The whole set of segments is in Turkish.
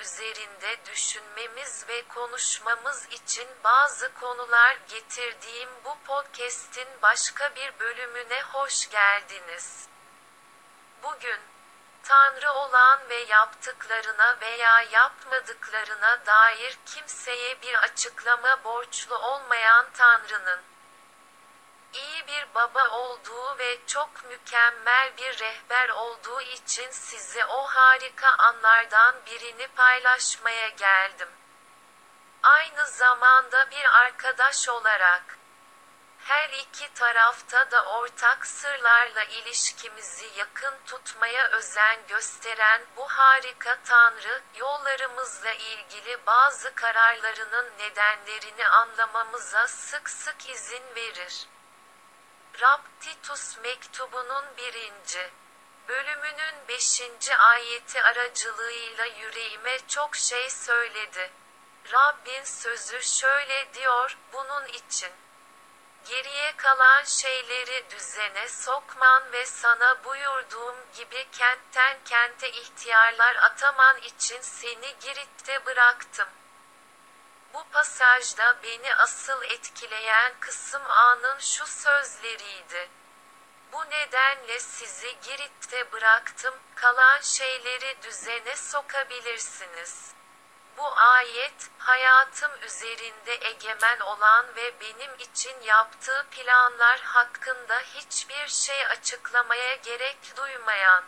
üzerinde düşünmemiz ve konuşmamız için bazı konular getirdiğim bu podcast'in başka bir bölümüne hoş geldiniz. Bugün Tanrı olan ve yaptıklarına veya yapmadıklarına dair kimseye bir açıklama borçlu olmayan Tanrı'nın iyi bir baba olduğu ve çok mükemmel bir rehber olduğu için size o harika anlardan birini paylaşmaya geldim. Aynı zamanda bir arkadaş olarak her iki tarafta da ortak sırlarla ilişkimizi yakın tutmaya özen gösteren bu harika Tanrı, yollarımızla ilgili bazı kararlarının nedenlerini anlamamıza sık sık izin verir. Rab Titus mektubunun birinci bölümünün beşinci ayeti aracılığıyla yüreğime çok şey söyledi. Rabbin sözü şöyle diyor, bunun için. Geriye kalan şeyleri düzene sokman ve sana buyurduğum gibi kentten kente ihtiyarlar ataman için seni Girit'te bıraktım. Bu pasajda beni asıl etkileyen kısım anın şu sözleriydi. Bu nedenle sizi Girit'te bıraktım, kalan şeyleri düzene sokabilirsiniz. Bu ayet, hayatım üzerinde egemen olan ve benim için yaptığı planlar hakkında hiçbir şey açıklamaya gerek duymayan,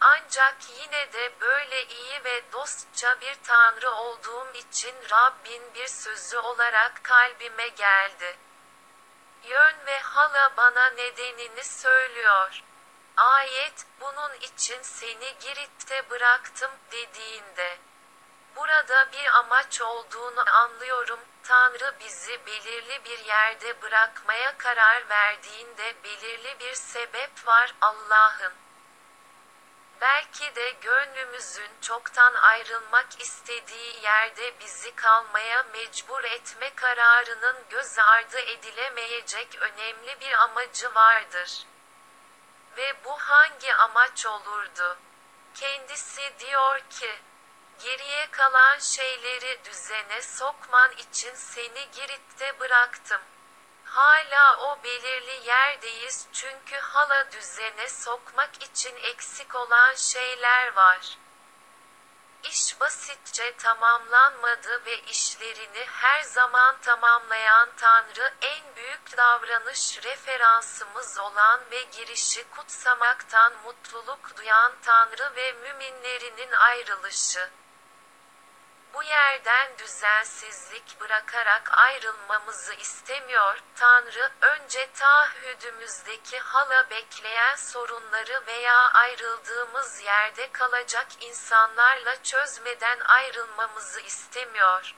ancak yine de böyle iyi ve dostça bir Tanrı olduğum için Rabbin bir sözü olarak kalbime geldi. Yön ve hala bana nedenini söylüyor. Ayet, bunun için seni Girit'te bıraktım dediğinde. Burada bir amaç olduğunu anlıyorum. Tanrı bizi belirli bir yerde bırakmaya karar verdiğinde belirli bir sebep var Allah'ın. Belki de gönlümüzün çoktan ayrılmak istediği yerde bizi kalmaya mecbur etme kararının göz ardı edilemeyecek önemli bir amacı vardır. Ve bu hangi amaç olurdu? Kendisi diyor ki, geriye kalan şeyleri düzene sokman için seni Girit'te bıraktım. Hala o belirli yerdeyiz çünkü hala düzene sokmak için eksik olan şeyler var. İş basitçe tamamlanmadı ve işlerini her zaman tamamlayan Tanrı en büyük davranış referansımız olan ve girişi kutsamaktan mutluluk duyan Tanrı ve müminlerinin ayrılışı bu yerden düzensizlik bırakarak ayrılmamızı istemiyor. Tanrı, önce taahhüdümüzdeki hala bekleyen sorunları veya ayrıldığımız yerde kalacak insanlarla çözmeden ayrılmamızı istemiyor.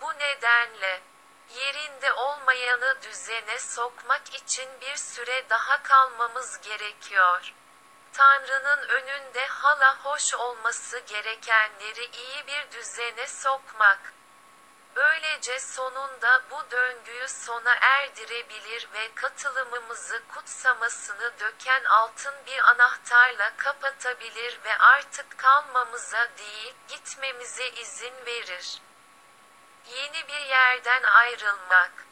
Bu nedenle, yerinde olmayanı düzene sokmak için bir süre daha kalmamız gerekiyor. Tanrı'nın önünde hala hoş olması gerekenleri iyi bir düzene sokmak. Böylece sonunda bu döngüyü sona erdirebilir ve katılımımızı kutsamasını döken altın bir anahtarla kapatabilir ve artık kalmamıza değil, gitmemize izin verir. Yeni bir yerden ayrılmak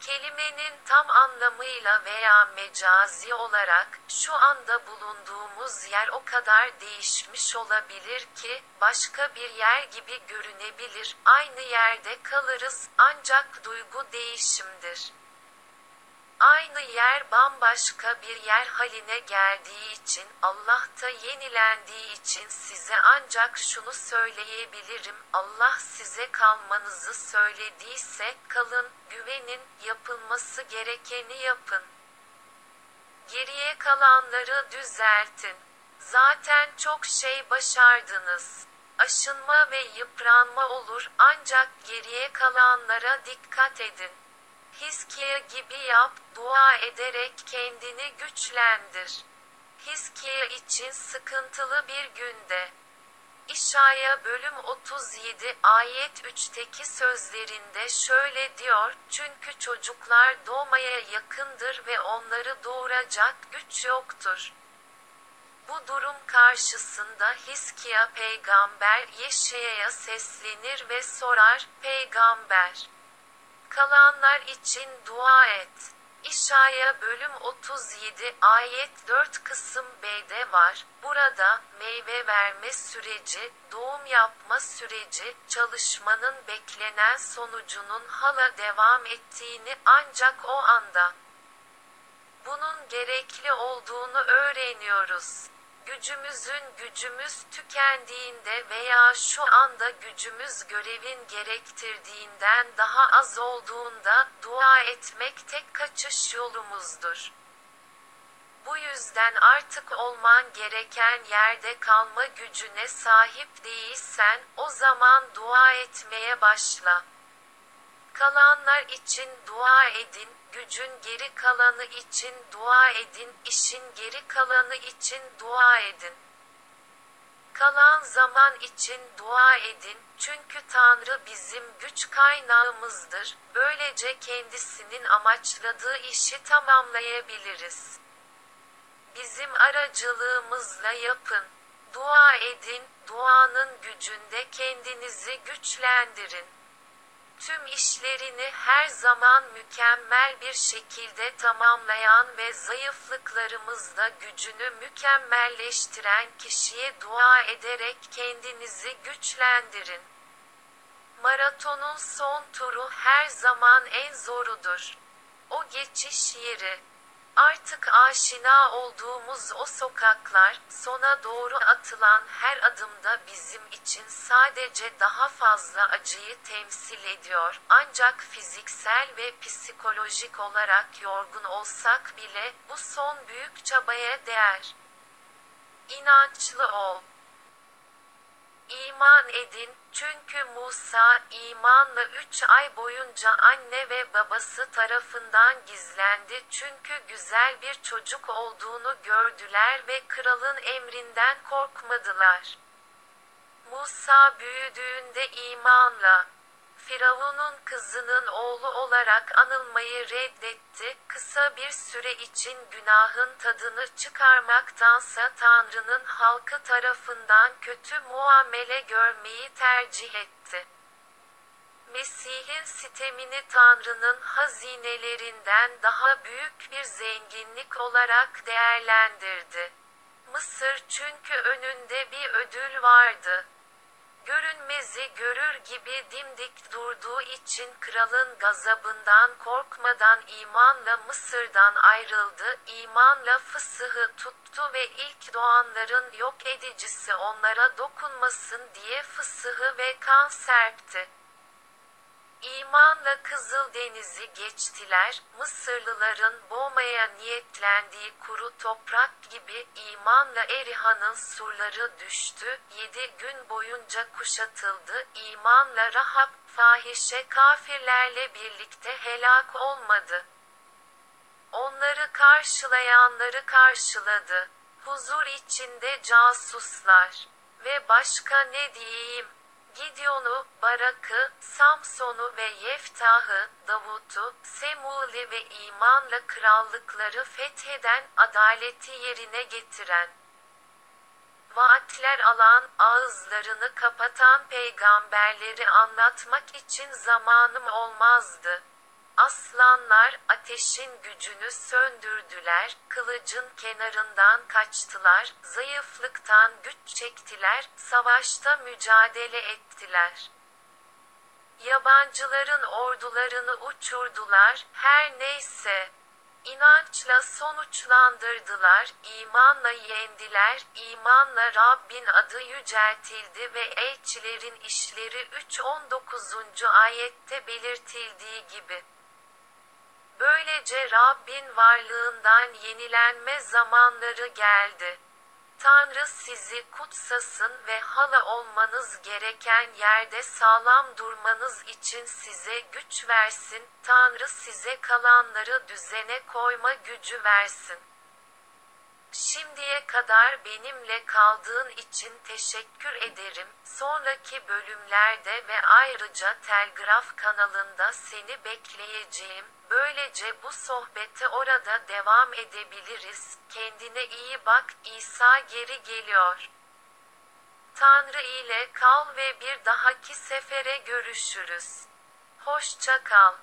Kelimenin tam anlamıyla veya mecazi olarak, şu anda bulunduğumuz yer o kadar değişmiş olabilir ki, başka bir yer gibi görünebilir, aynı yerde kalırız, ancak duygu değişimdir. Aynı yer bambaşka bir yer haline geldiği için, Allah'ta yenilendiği için size ancak şunu söyleyebilirim, Allah size kalmanızı söylediyse, kalın, güvenin, yapılması gerekeni yapın. Geriye kalanları düzeltin. Zaten çok şey başardınız. Aşınma ve yıpranma olur, ancak geriye kalanlara dikkat edin. Hiskiye gibi yap, dua ederek kendini güçlendir. Hiskiye için sıkıntılı bir günde. İşaya bölüm 37 ayet 3'teki sözlerinde şöyle diyor, çünkü çocuklar doğmaya yakındır ve onları doğuracak güç yoktur. Bu durum karşısında Hiskiya peygamber Yeşaya'ya seslenir ve sorar, Peygamber, kalanlar için dua et. İşaya bölüm 37 ayet 4 kısım B'de var. Burada meyve verme süreci, doğum yapma süreci, çalışmanın beklenen sonucunun hala devam ettiğini ancak o anda bunun gerekli olduğunu öğreniyoruz. Gücümüzün gücümüz tükendiğinde veya şu anda gücümüz görevin gerektirdiğinden daha az olduğunda dua etmek tek kaçış yolumuzdur. Bu yüzden artık olman gereken yerde kalma gücüne sahip değilsen, o zaman dua etmeye başla. Kalanlar için dua edin, gücün geri kalanı için dua edin, işin geri kalanı için dua edin. Kalan zaman için dua edin, çünkü Tanrı bizim güç kaynağımızdır, böylece kendisinin amaçladığı işi tamamlayabiliriz. Bizim aracılığımızla yapın. Dua edin, duanın gücünde kendinizi güçlendirin tüm işlerini her zaman mükemmel bir şekilde tamamlayan ve zayıflıklarımızda gücünü mükemmelleştiren kişiye dua ederek kendinizi güçlendirin. Maratonun son turu her zaman en zorudur. O geçiş yeri Artık aşina olduğumuz o sokaklar, sona doğru atılan her adımda bizim için sadece daha fazla acıyı temsil ediyor. Ancak fiziksel ve psikolojik olarak yorgun olsak bile bu son büyük çabaya değer. İnançlı ol. İman edin, çünkü Musa, imanla üç ay boyunca anne ve babası tarafından gizlendi çünkü güzel bir çocuk olduğunu gördüler ve kralın emrinden korkmadılar. Musa büyüdüğünde imanla, Firavun'un kızının oğlu olarak anılmayı reddetti, kısa bir süre için günahın tadını çıkarmaktansa Tanrı'nın halkı tarafından kötü muamele görmeyi tercih etti. Mesih'in sitemini Tanrı'nın hazinelerinden daha büyük bir zenginlik olarak değerlendirdi. Mısır çünkü önünde bir ödül vardı görünmezi görür gibi dimdik durduğu için kralın gazabından korkmadan imanla Mısır'dan ayrıldı, imanla fısıhı tuttu ve ilk doğanların yok edicisi onlara dokunmasın diye fısıhı ve kan serpti. İmanla Kızıl Denizi geçtiler, Mısırlıların boğmaya niyetlendiği kuru toprak gibi imanla Eriha'nın surları düştü, yedi gün boyunca kuşatıldı, imanla Rahab, fahişe kafirlerle birlikte helak olmadı. Onları karşılayanları karşıladı. Huzur içinde casuslar. Ve başka ne diyeyim? Gideon'u, Barak'ı, Samson'u ve Yeftah'ı, Davut'u, Semuli ve imanla krallıkları fetheden, adaleti yerine getiren, vaatler alan, ağızlarını kapatan peygamberleri anlatmak için zamanım olmazdı. Aslanlar, ateşin gücünü söndürdüler, kılıcın kenarından kaçtılar, zayıflıktan güç çektiler, savaşta mücadele ettiler. Yabancıların ordularını uçurdular, her neyse. İnançla sonuçlandırdılar, imanla yendiler, imanla Rabbin adı yüceltildi ve elçilerin işleri 3.19. ayette belirtildiği gibi. Böylece Rabbin varlığından yenilenme zamanları geldi. Tanrı sizi kutsasın ve hala olmanız gereken yerde sağlam durmanız için size güç versin, Tanrı size kalanları düzene koyma gücü versin. Şimdiye kadar benimle kaldığın için teşekkür ederim. Sonraki bölümlerde ve ayrıca Telgraf kanalında seni bekleyeceğim. Böylece bu sohbete orada devam edebiliriz. Kendine iyi bak, İsa geri geliyor. Tanrı ile kal ve bir dahaki sefere görüşürüz. Hoşça kal.